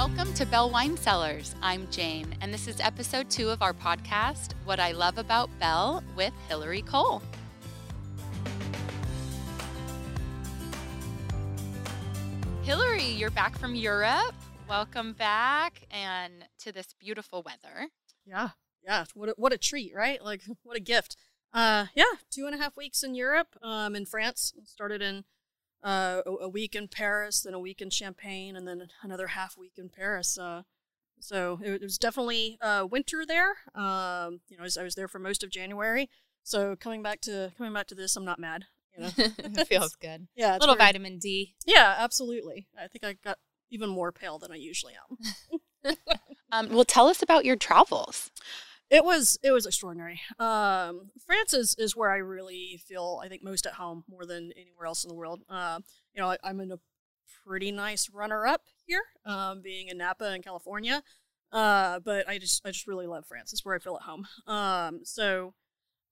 Welcome to Bell Wine Cellars. I'm Jane, and this is episode two of our podcast, What I Love About Bell with Hillary Cole. Hillary, you're back from Europe. Welcome back and to this beautiful weather. Yeah, yeah. What a, what a treat, right? Like what a gift. Uh, yeah, two and a half weeks in Europe. Um, in France, started in uh, a, a, week in Paris, then a week in Champagne, and then another half week in Paris. Uh, so it, it, was definitely uh, winter there. Um, you know, I was, I was, there for most of January. So coming back to coming back to this, I'm not mad. You know, it feels good. Yeah, a little very, vitamin D. Yeah, absolutely. I think I got even more pale than I usually am. um, well, tell us about your travels. It was it was extraordinary. Um, France is, is where I really feel I think most at home more than anywhere else in the world. Uh, you know, I, am in a pretty nice runner up here, um, being in Napa in California. Uh, but I just I just really love France. It's where I feel at home. Um, so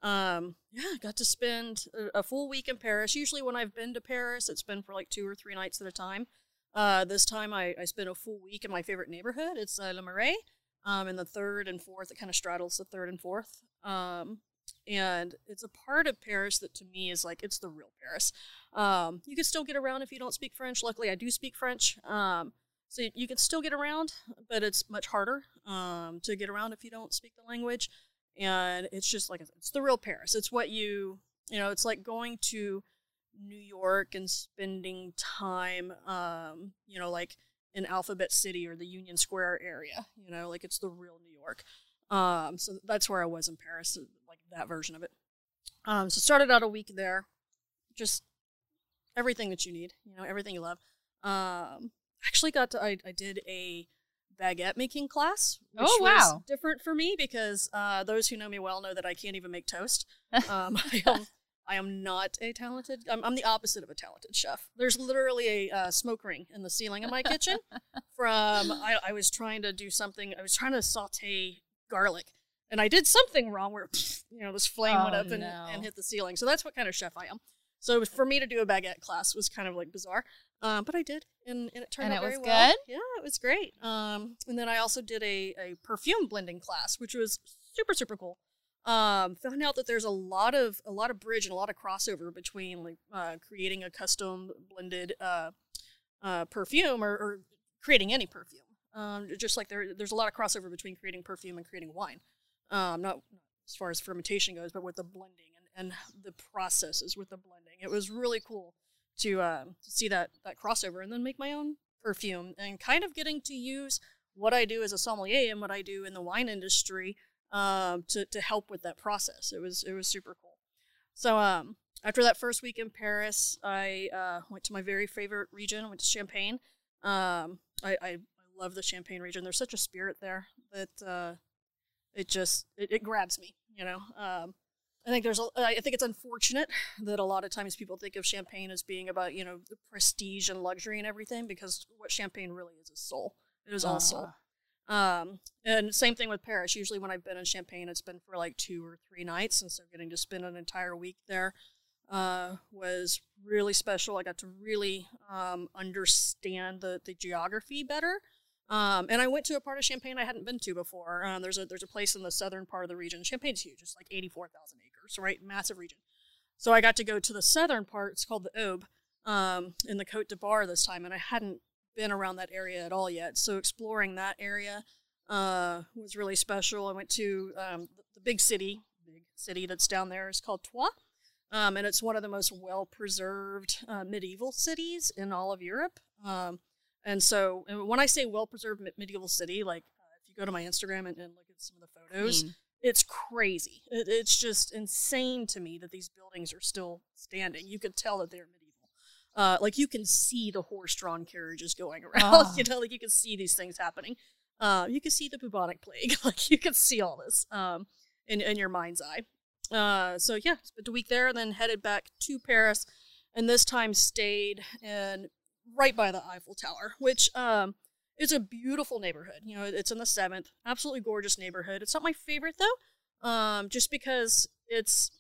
um, yeah, I got to spend a, a, full week in Paris. Usually when I've been to Paris, it's been for like two or three nights at a time. Uh, this time I, I spent a full week in my favorite neighborhood. It's uh, Le Marais. Um, and the third and fourth, it kind of straddles the third and fourth. Um, and it's a part of Paris that to me is like it's the real Paris. Um, you can still get around if you don't speak French. Luckily, I do speak French, um, so you can still get around, but it's much harder um, to get around if you don't speak the language. And it's just like it's the real Paris. It's what you you know. It's like going to New York and spending time, um, you know, like in Alphabet City or the Union Square area. You know, like it's the real New York. Um, so that's where I was in Paris, uh, like that version of it. Um, so started out a week there, just everything that you need, you know, everything you love. Um, actually got to, I, I did a baguette making class. oh wow! different for me because uh, those who know me well know that I can't even make toast. Um, I I am not a talented. I'm, I'm, the opposite of a talented chef. There's literally a uh, smoke ring in the ceiling of my kitchen. From I, I, was trying to do something. I was trying to saute garlic, and I did something wrong where you know this flame oh, went up and, no. and, hit the ceiling. So that's what kind of chef I am. So for me to do a baguette class was kind of like bizarre, um, but I did, and, and it turned and out it very well. Good? Yeah, it was great. Um, and then I also did a, a perfume blending class, which was super super cool um, found out that there's a lot of a lot of bridge and a lot of crossover between like uh, creating a custom blended uh, uh, perfume or, or, creating any perfume. Um, just like there, there's a lot of crossover between creating perfume and creating wine. Um, not as far as fermentation goes, but with the blending and, and the processes with the blending. It was really cool to, uh, to see that that crossover and then make my own perfume and kind of getting to use what I do as a sommelier and what I do in the wine industry um, to to help with that process. It was it was super cool. So um, after that first week in Paris, I uh, went to my very favorite region. I went to Champagne. Um, I, I, I love the Champagne region. There's such a spirit there that uh, it just it, it, grabs me. You know. Um, I think there's a, I think it's unfortunate that a lot of times people think of champagne as being about you know the prestige and luxury and everything because what champagne really is is soul. It is all soul. Um, and same thing with Paris. Usually, when I've been in Champagne, it's been for like two or three nights, and so getting to spend an entire week there uh, was really special. I got to really um, understand the the geography better. Um, and I went to a part of Champagne I hadn't been to before. Um, there's a there's a place in the southern part of the region. Champagne's huge; it's like eighty four thousand acres, right? Massive region. So I got to go to the southern part. It's called the Aube um, in the Côte de Bar this time, and I hadn't been around that area at all yet. So exploring that area uh, was really special. I went to um, the big city, big city that's down there is called Troyes. Um, and it's one of the most well preserved uh, medieval cities in all of Europe. Um, and so, and when I say well preserved medieval city, like uh, if you go to my Instagram and, and, look at some of the photos, mm. it's crazy. It, it's just insane to me that these buildings are still standing. You could tell that they're medieval uh, like you can see the horse-drawn carriages going around. Oh. You know, like you can see these things happening. Uh, you can see the bubonic plague. like you can see all this um, in in your mind's eye. Uh, so yeah, spent a week there, and then headed back to Paris, and this time stayed in right by the Eiffel Tower, which um, is a beautiful neighborhood. You know, it's in the seventh, absolutely gorgeous neighborhood. It's not my favorite though, um, just because it's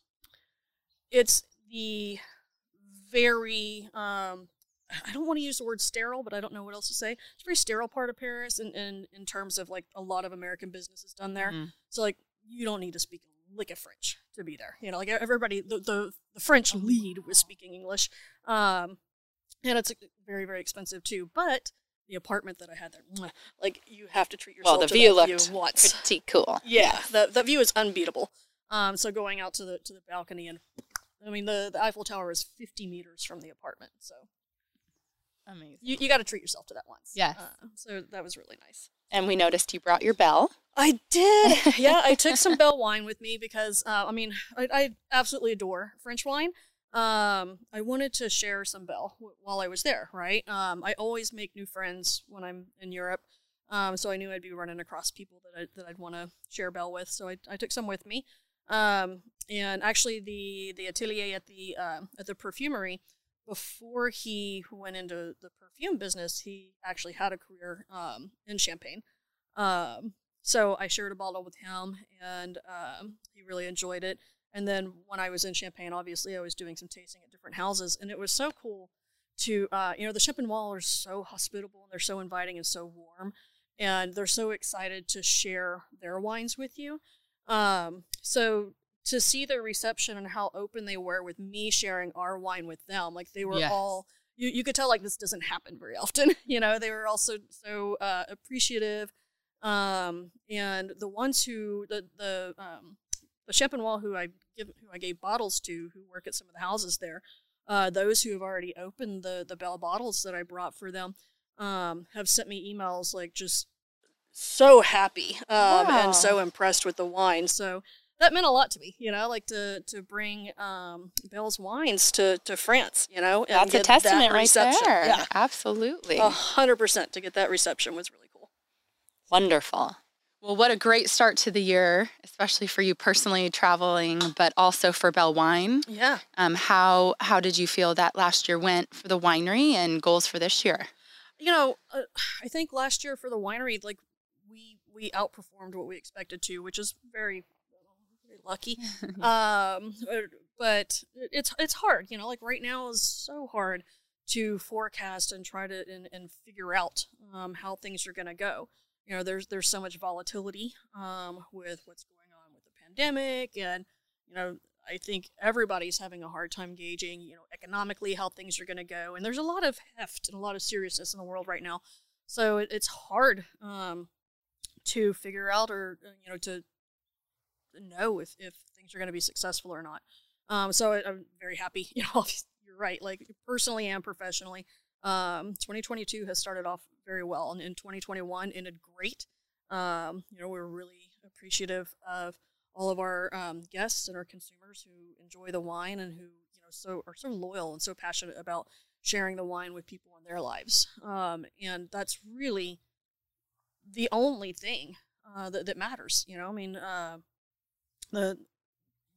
it's the very um, I don't want to use the word sterile, but I don't know what else to say. It's a very sterile part of Paris, in in, in terms of like a lot of American business is done there. Mhm. So like you don't need to speak a lick of French to be there. You know, like everybody, the the, the French lead was speaking English, um, and it's very very expensive too. But the apartment that I had there, like you have to treat yourself Well, the to view looked view once. pretty cool. Yeah, the the view is unbeatable. Um, so going out to the to the balcony and I mean the the Eiffel Tower is 50 meters from the apartment, so Amazing. you you got to treat yourself to that once. Yes. Uh, so that was really nice. And we noticed you brought your bell. I did. yeah, I took some Bell wine with me because uh, I mean I, I absolutely adore French wine. Um, I wanted to share some Bell w- while I was there. Right. Um, I always make new friends when I'm in Europe. Um, so I knew I'd be running across people that I that I'd want to share Bell with. So I, I took some with me. Um, and actually the the atelier at the uh, at the perfumery before he went into the perfume business, he actually had a career um, in Champagne. Um, so I shared a bottle with him, and um, he really enjoyed it. And then when I was in Champagne, obviously I was doing some tasting at different houses, and it was so cool to uh, you know the Champenois are so hospitable and they're so inviting and so warm, and they're so excited to share their wines with you. Um, so to see their reception and how open they were with me sharing our wine with them, like they were Yes. all you, you could tell like this doesn't happen very often. you know, they were also so uh, appreciative. Um, and the ones who the the um, the Champenois who I give who I gave bottles to who work at some of the houses there, uh, those who have already opened the the Bell bottles that I brought for them, um, have sent me emails like just so happy um, Wow. and so impressed with the wine. So that meant a lot to me, you know, like to to bring um, Bell's wines to to France, you know. and That's a get that testament right reception. there. Yeah, Absolutely. a hundred percent to get that reception was really cool. Wonderful. Well, what a great start to the year, especially for you personally traveling, but also for Bell Wine. Yeah. Um, how how did you feel that last year went for the winery and goals for this year? you know, uh, I think last year for the winery, like we we outperformed what we expected to, which is very lucky. um, uh, but it's it's hard, you know. Like right now is so hard to forecast and try to and, and figure out um, how things are going to go. You know, there's there's so much volatility um, with what's going on with the pandemic, and you know, I think everybody's having a hard time gauging, you know, economically how things are going to go. And there's a lot of heft and a lot of seriousness in the world right now, so it, it's hard um, to figure out or you know to know if if things are going to be successful or not. Um, so I, I'm very happy. You know, you're right. Like personally and professionally, um, 2022 has started off very well, and in 2021 ended great. Um, you know, we're really appreciative of all of our um, guests and our consumers who enjoy the wine and who you know so are so loyal and so passionate about sharing the wine with people in their lives. Um, and that's really the only thing uh, that, that matters. You know, I mean, uh, the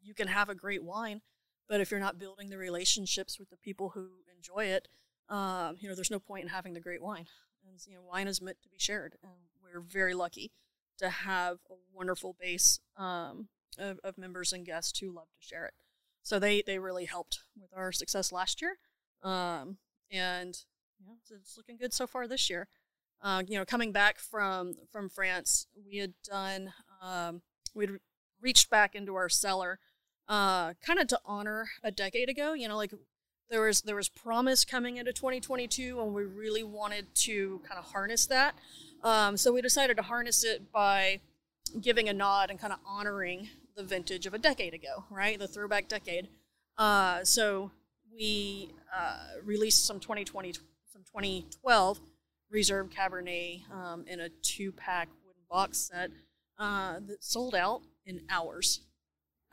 you can have a great wine, but if you're not building the relationships with the people who enjoy it, um, you know, there's no point in having the great wine. And you know, wine is meant to be shared, and we're very lucky to have a wonderful base um, of, of members and guests who love to share it. So they they really helped with our success last year, um, and you know, it's, it's looking good so far this year. Uh, you know, coming back from from France, we had done um, we'd reached back into our cellar, uh, kind of to honor a decade ago. You know, like there was there was promise coming into 2022, and we really wanted to kind of harness that. Um, so we decided to harness it by giving a nod and kind of honoring the vintage of a decade ago, right? The throwback decade. Uh, so we uh, released some 2020, some 2012 Reserve Cabernet um, in a two pack wooden box set uh, that sold out in hours.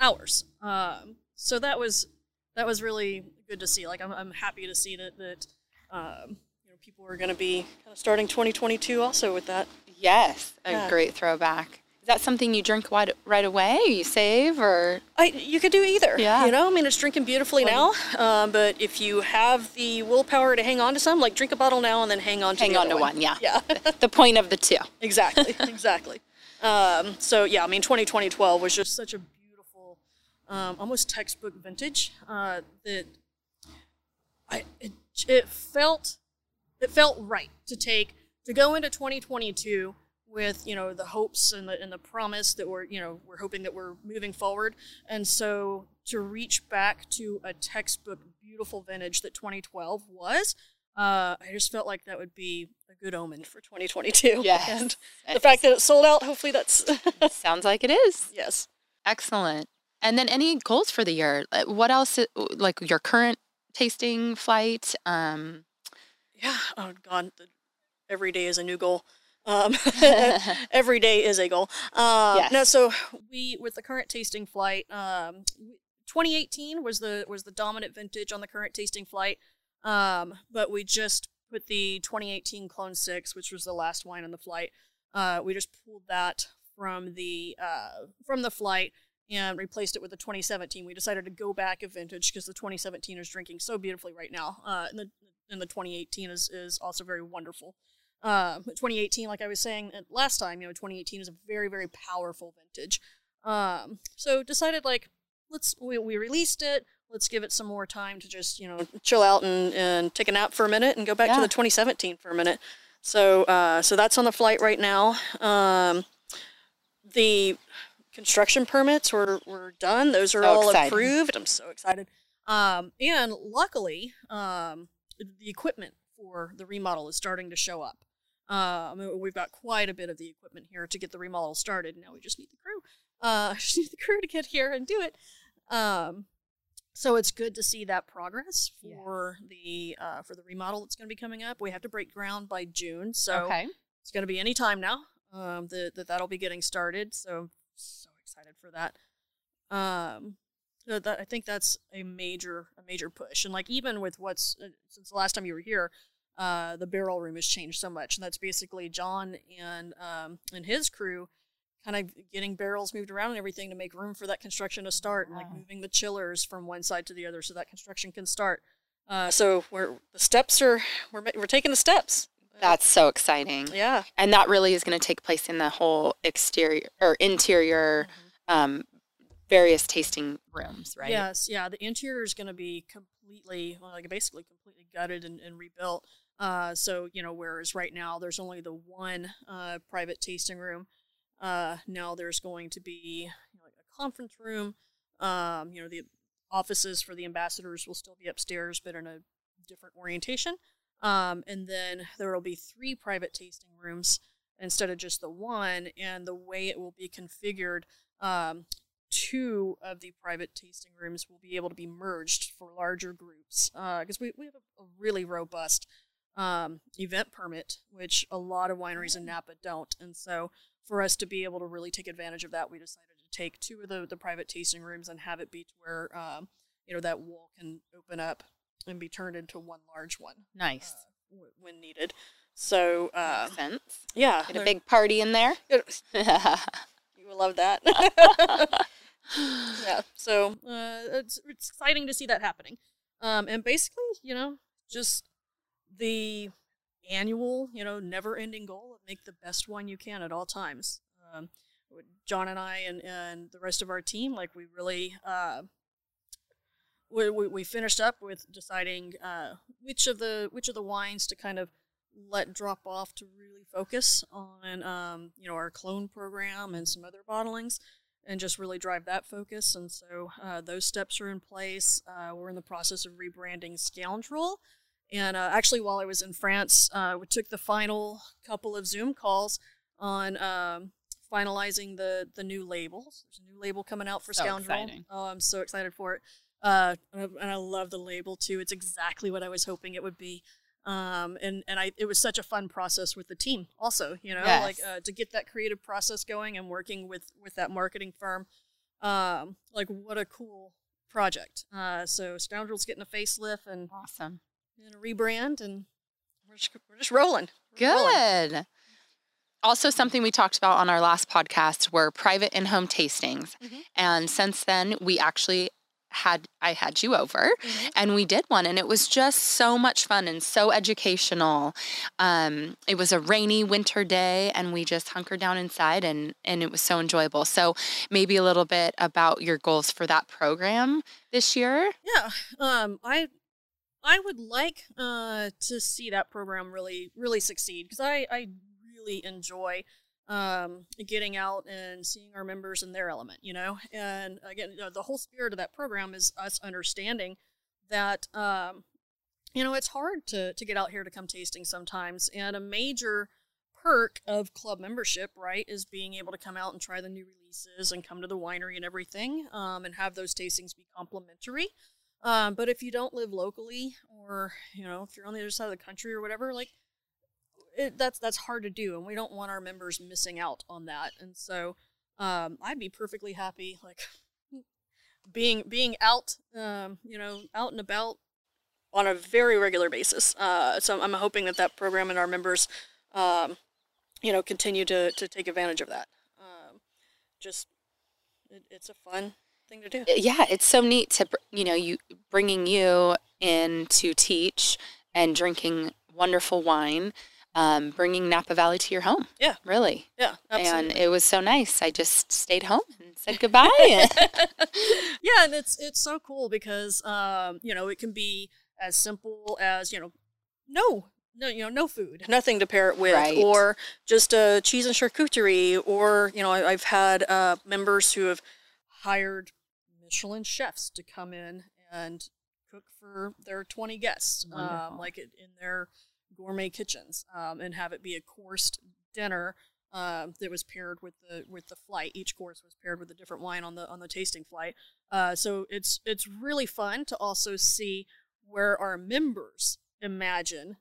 Hours. Um, so that was that was really good to see. Like I'm, I'm happy to see that that um, you know people are going to be kind of starting 2022 also with that. Yes, a Yeah. great throwback. Is that something you drink right, right away? You save or? I, you could do either. Yeah. You know, I mean, it's drinking beautifully now. Um, but if you have the willpower to hang on to some, like drink a bottle now and then hang on to Hang on to one, yeah. Yeah. the point of the two. exactly. exactly. Um, so yeah, I mean, 2012 was just such a beautiful, um, almost textbook vintage uh, that I it, it felt it felt right to take to go into 2022 with you know the hopes and the and the promise that we're you know we're hoping that we're moving forward. And so to reach back to a textbook beautiful vintage that 2012 was uh, I just felt like that would be a good omen for 2022. Yes. And the fact that it sold out, hopefully that's sounds like it is. yes. Excellent. And then any goals for the year? What else? Like your current tasting flight? Um, Yeah. Oh God, every day is a new goal. Um, every day is a goal. Uh, Yes. No, so we with the current tasting flight, um, 2018 was the was the dominant vintage on the current tasting flight. Um, but we just put the 2018 Clone Six, which was the last wine on the flight. Uh, we just pulled that from the uh, from the flight and replaced it with the 2017. We decided to go back a vintage because the 2017 is drinking so beautifully right now. Uh, and the and the 2018 is is also very wonderful. Uh, 2018, like I was saying uh, last time, you know, 2018 is a very very powerful vintage. Um, so decided like let's we, we released it. Let's give it some more time to just you know chill out and, and take a nap for a minute and go back Yeah. to the 2017 for a minute. So uh, so that's on the flight right now. Um, the construction permits were, were done. Those are So all exciting. approved. I'm so excited. Um, and luckily, um, the equipment for the remodel is starting to show up. Um, we've got quite a bit of the equipment here to get the remodel started. Now we just need the crew. Uh, just need the crew to get here and do it. Um, so it's good to see that progress for the uh, for the remodel that's going to be coming up. We have to break ground by June, so okay. it's going to be any time now um, that, that that'll be getting started. So I'm so excited for that. Um, so that I think that's a major a major push. And like even with what's uh, since the last time you were here, uh, the barrel room has changed so much, and that's basically John and um, and his crew kind of getting barrels moved around and everything to make room for that construction to start, and like moving the chillers from one side to the other so that construction can start. Uh, so we're the steps are we're we're taking the steps. That's so exciting. Yeah. And that really is going to take place in the whole exterior or interior, um, various tasting rooms, right? Yes, yeah. The interior is going to be completely, well, like basically completely gutted and, and rebuilt. Uh, so you know, whereas right now there's only the one uh, private tasting room. Uh, now there's going to be you know, like a conference room. Um, you know, the offices for the ambassadors will still be upstairs, but in a different orientation. Um, and then there will be three private tasting rooms instead of just the one. And the way it will be configured, um, two of the private tasting rooms will be able to be merged for larger groups because we, we have a, a really robust um, event permit, which a lot of wineries in Napa don't. And so for us to be able to really take advantage of that, we decided to take two of the, the private tasting rooms and have it be to where, um, you know, that wall can open up and be turned into one large one Nice. w- when needed. So, uh, Makes sense. yeah, Get a big party in there. you will love that. yeah. So uh, it's it's exciting to see that happening. Um, and basically, you know, just the annual, you know, never-ending goal of make the best wine you can at all times. Um, John and I and, and the rest of our team, like we really, uh, we, we, we finished up with deciding uh, which of the which of the wines to kind of let drop off to really focus on um, you know our clone program and some other bottlings and just really drive that focus and so uh, those steps are in place uh, we're in the process of rebranding scoundrel and uh, actually while i was in france uh, we took the final couple of zoom calls on um, finalizing the the new labels. There's a new label coming out for So scoundrel. exciting. oh i'm so excited for it. Uh, and I- love the label too. It's exactly what i was hoping it would be. Um, and and I it was such a fun process with the team also you know Yes. like uh, to get that creative process going and working with with that marketing firm. Um, like what a cool project. Uh, so scoundrels getting a facelift and, Awesome. And a rebrand and we're just, we're just rolling We're rolling. Good. Also, something we talked about on our last podcast were private in home tastings. Mhm. And since then, we actually had, I had you over Mhm. and we did one and it was just so much fun and so educational. Um, it was a rainy winter day and we just hunkered down inside and, and it was so enjoyable. So, maybe a little bit about your goals for that program this year. Yeah, um, I I would like uh, to see that program really, really succeed because I, I really enjoy um, getting out and seeing our members in their element, you know. And again, you know, the whole spirit of that program is us understanding that, um, you know, it's hard to to get out here to come tasting sometimes, and a major perk of club membership, right, is being able to come out and try the new releases and come to the winery and everything, um, and have those tastings be complimentary. Um, but if you don't live locally, or you know, if you're on the other side of the country or whatever, like it, that's that's hard to do, and we don't want our members missing out on that. And so, um, I'd be perfectly happy, like being being out, um, you know, out and about on a very regular basis. Uh, so I'm hoping that that program and our members, um, you know, continue to to take advantage of that. Um, just it, it's a fun thing to do. Yeah, it's so neat to you know you bringing you in to teach and drinking wonderful wine, um, bringing Napa Valley to your home. Yeah, really. Yeah, absolutely. and it was so nice. I just stayed home and said goodbye. yeah, and it's it's so cool because um, you know it can be as simple as you know no no, you know, no food, nothing to pair it with, Right. or just a cheese and charcuterie, or you know, I, I've had uh, members who have hired Michelin chefs to come in and cook for their twenty guests, um, like it, in their gourmet kitchens, um, and have it be a coursed dinner. Um, that was paired with the with the flight. Each course was paired with a different wine on the on the tasting flight. Uh, so it's it's really fun to also see where our members imagine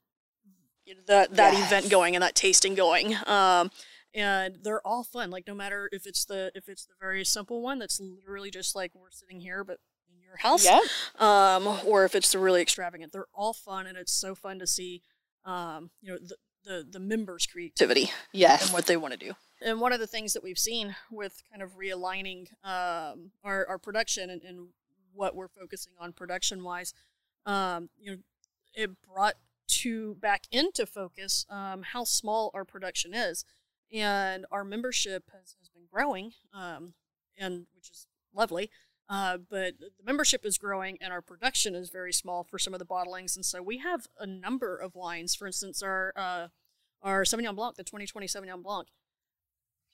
that that Yes. event going and that tasting going. Um, and they're all fun. Like no matter if it's the if it's the very simple one that's literally just like we're sitting here, but in your house, yeah. um, or if it's the really extravagant. They're all fun, and it's so fun to see, um, you know, the the, the members' creativity Yes. and what they want to do. And one of the things that we've seen with kind of realigning um, our, our production and, and what we're focusing on production wise, um, you know, it brought to back into focus um, how small our production is, and our membership has, has been growing, um, and which is lovely. Uh, but the membership is growing and our production is very small for some of the bottlings, and so we have a number of wines. For instance, our uh, our Sauvignon Blanc, the 2020 Sauvignon Blanc,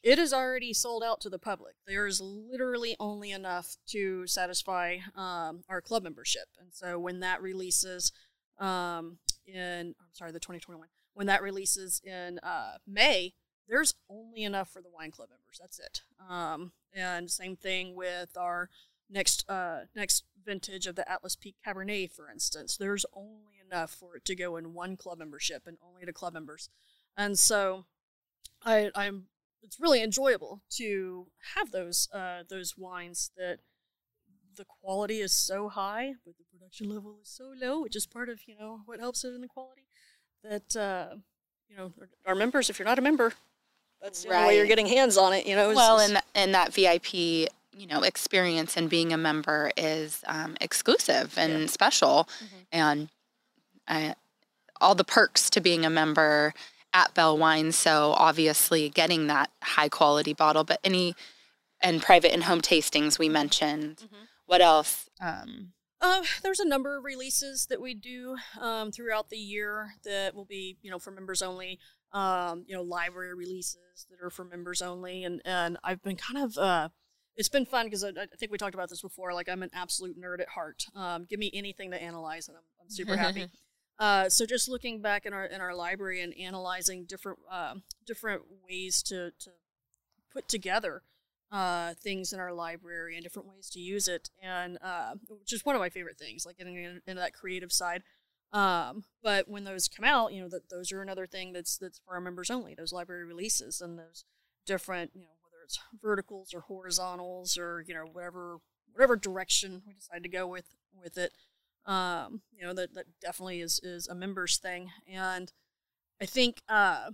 it is already sold out to the public. There is literally only enough to satisfy um, our club membership, and so when that releases um, in, I'm sorry, the 2021, when that releases in uh, May, there's only enough for the wine club members. That's it. Um, and same thing with our next uh, next vintage of the Atlas Peak Cabernet, for instance. There's only enough for it to go in one club membership and only to club members. And so, I, I'm it's really enjoyable to have those uh, those wines that the quality is so high, but the production level is so low, which is part of you know what helps it in the quality. That uh, you know our, our members, if you're not a member, that's the only way you're getting hands on it. You know, Well, is- and and that VIP, you know, experience and being a member is um, exclusive and Yeah. special, Mhm. and uh, all the perks to being a member at Bell Wine. So obviously, getting that high quality bottle, but any and private and home tastings we mentioned. Mhm. What else? Um, Uh, there's a number of releases that we do um, throughout the year that will be, you know, for members only. Um, you know, library releases that are for members only, and and I've been kind of. Uh, it's been fun because I, I think we talked about this before. Like I'm an absolute nerd at heart. Um, give me anything to analyze, and I'm, I'm super happy. Uh, so just looking back in our in our library and analyzing different uh, different ways to to put together uh, things in our library and different ways to use it, and uh, which is one of my favorite things, like getting in- into that creative side. Um, but when those come out, you know that those are another thing that's that's for our members only. Those library releases and those different, you know, whether it's verticals or horizontals or you know whatever whatever direction we decide to go with with it. Um, you know that that definitely is is a members thing, and I think uh,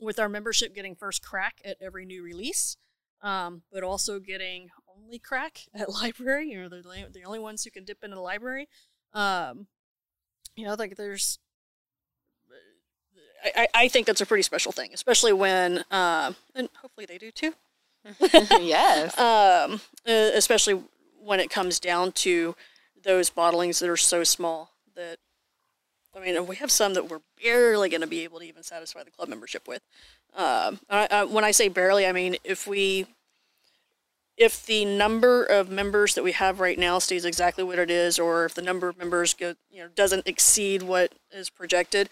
with our membership getting first crack at every new release, um, but also getting only crack at library. You know, they're the only ones who can dip into the library. Um, you know, like there's. I, I- I think that's a pretty special thing, especially when, uh, and hopefully they do too. yes. Um, uh, especially when it comes down to those bottlings that are so small that I mean, we have some that we're barely going to be able to even satisfy the club membership with. Um, I, I, when I say barely, I mean if we, if the number of members that we have right now stays exactly what it is, or if the number of members go, you know, doesn't exceed what is projected,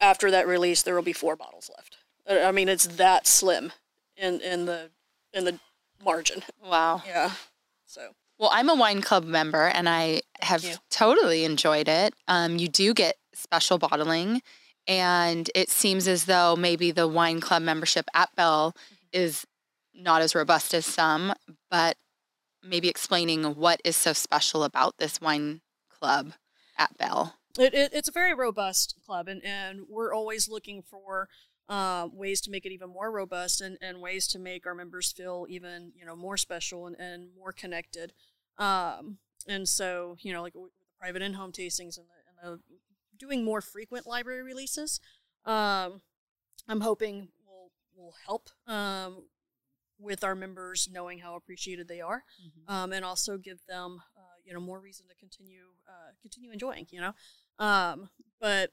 after that release, there will be four bottles left. Uh, I mean, it's that slim in in the in the margin. Wow. Yeah. So. Well, I'm a wine club member and I have totally enjoyed it. Um, you do get special bottling, and it seems as though maybe the wine club membership at Bell is not as robust as some, but maybe explaining what is so special about this wine club at Bell. It, it, it's a very robust club, and, and we're always looking for uh, ways to make it even more robust and, and ways to make our members feel even you know more special and, and more connected. Um, and so you know like the private in-home tastings and the, and the doing more frequent library releases, um, I'm hoping will will help um, with our members knowing how appreciated they are, um, and also give them uh, you know more reason to continue uh, continue enjoying. You know, um, but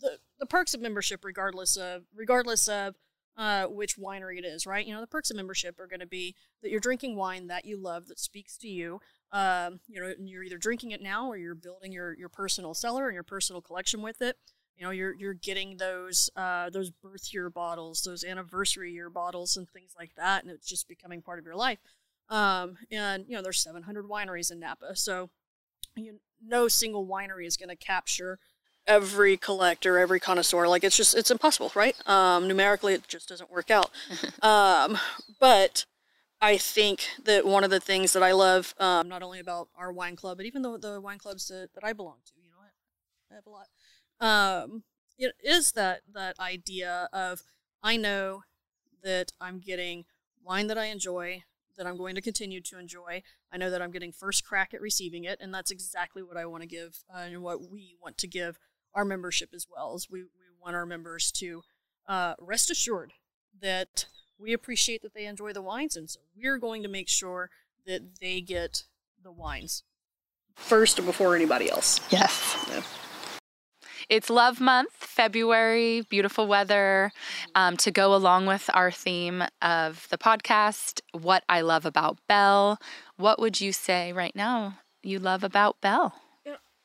the the perks of membership, regardless of regardless of uh, which winery it is, right? You know, the perks of membership are going to be that you're drinking wine that you love that speaks to you. Um, you know, and you're either drinking it now or you're building your your personal cellar and your personal collection with it. You know, you're you're getting those uh, those birth year bottles, those anniversary year bottles, and things like that, and it's just becoming part of your life. Um, and you know, there's 700 wineries in Napa, so you, no single winery is going to capture every collector, every connoisseur. Like it's just it's impossible, right? Um, numerically, it just doesn't work out. um, but I think that one of the things that I love, um, not only about our wine club, but even the the wine clubs that, that I belong to, you know, I, I have a lot. Um, it is that that idea of I know that I'm getting wine that I enjoy, that I'm going to continue to enjoy. I know that I'm getting first crack at receiving it, and that's exactly what I want to give uh, and what we want to give our membership as well. Is we we want our members to uh, rest assured that we appreciate that they enjoy the wines, and so we're going to make sure that they get the wines first before anybody else. Yes. Yeah. It's Love Month, February, beautiful weather. Um, to go along with our theme of the podcast, What I Love About Bell. What would you say right now you love about Bell?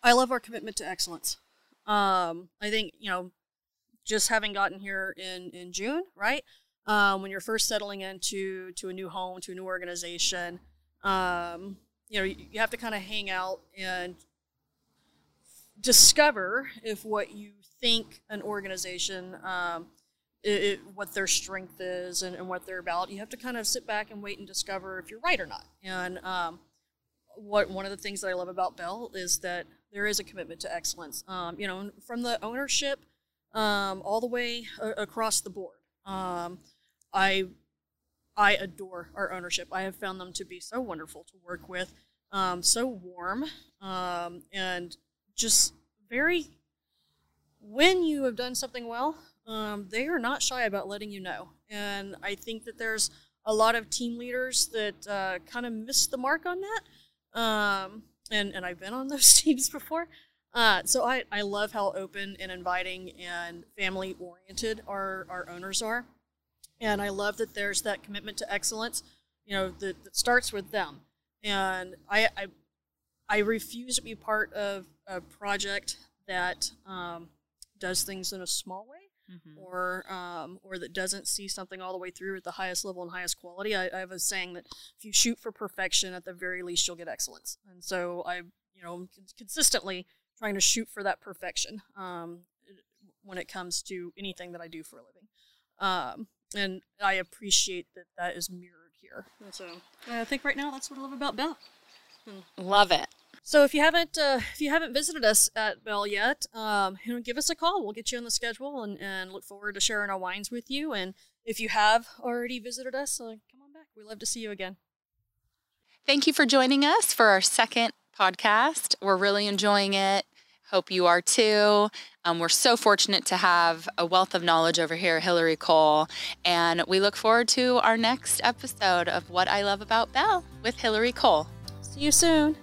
I love our commitment to excellence. Um, I think you know, just having gotten here in in June, right? Um, when you're first settling into to a new home, to a new organization, um, you know, you, you have to kind of hang out and discover if what you think an organization, um, it, it, what their strength is and, and what they're about. You have to kind of sit back and wait and discover if you're right or not. And um, what one of the things that I love about Bell is that there is a commitment to excellence. Um, you know, from the ownership um, all the way a- across the board. Um, I I adore our ownership. I have found them to be so wonderful to work with, um, so warm, and just very. When you have done something well, um, they are not shy about letting you know. And I think that there's a lot of team leaders that uh, kind of miss the mark on that. Um, and, and I've been on those teams before. Uh, so I, I love how open and inviting and family oriented our, our owners are. And I love that there's that commitment to excellence, you know, that, that starts with them. And I, I, I refuse to be part of a project that um, does things in a small way Mm-hmm. or um, or that doesn't see something all the way through at the highest level and highest quality. I, I have a saying that if you shoot for perfection, at the very least you'll get excellence. And so I, you know, I'm consistently trying to shoot for that perfection um, when it comes to anything that I do for a living. Um, and I appreciate that that is mirrored here. And so I think right now that's what I love about Bell. Love it. So if you haven't uh, if you haven't visited us at Bell yet, um, you know, give us a call. We'll get you on the schedule and, and look forward to sharing our wines with you. And if you have already visited us, uh, come on back. We love to see you again. Thank you for joining us for our second podcast. We're really enjoying it. Hope you are too. Um, we're so fortunate to have a wealth of knowledge over here, Hillary Cole, and we look forward to our next episode of What I Love About Bell with Hillary Cole. See you soon.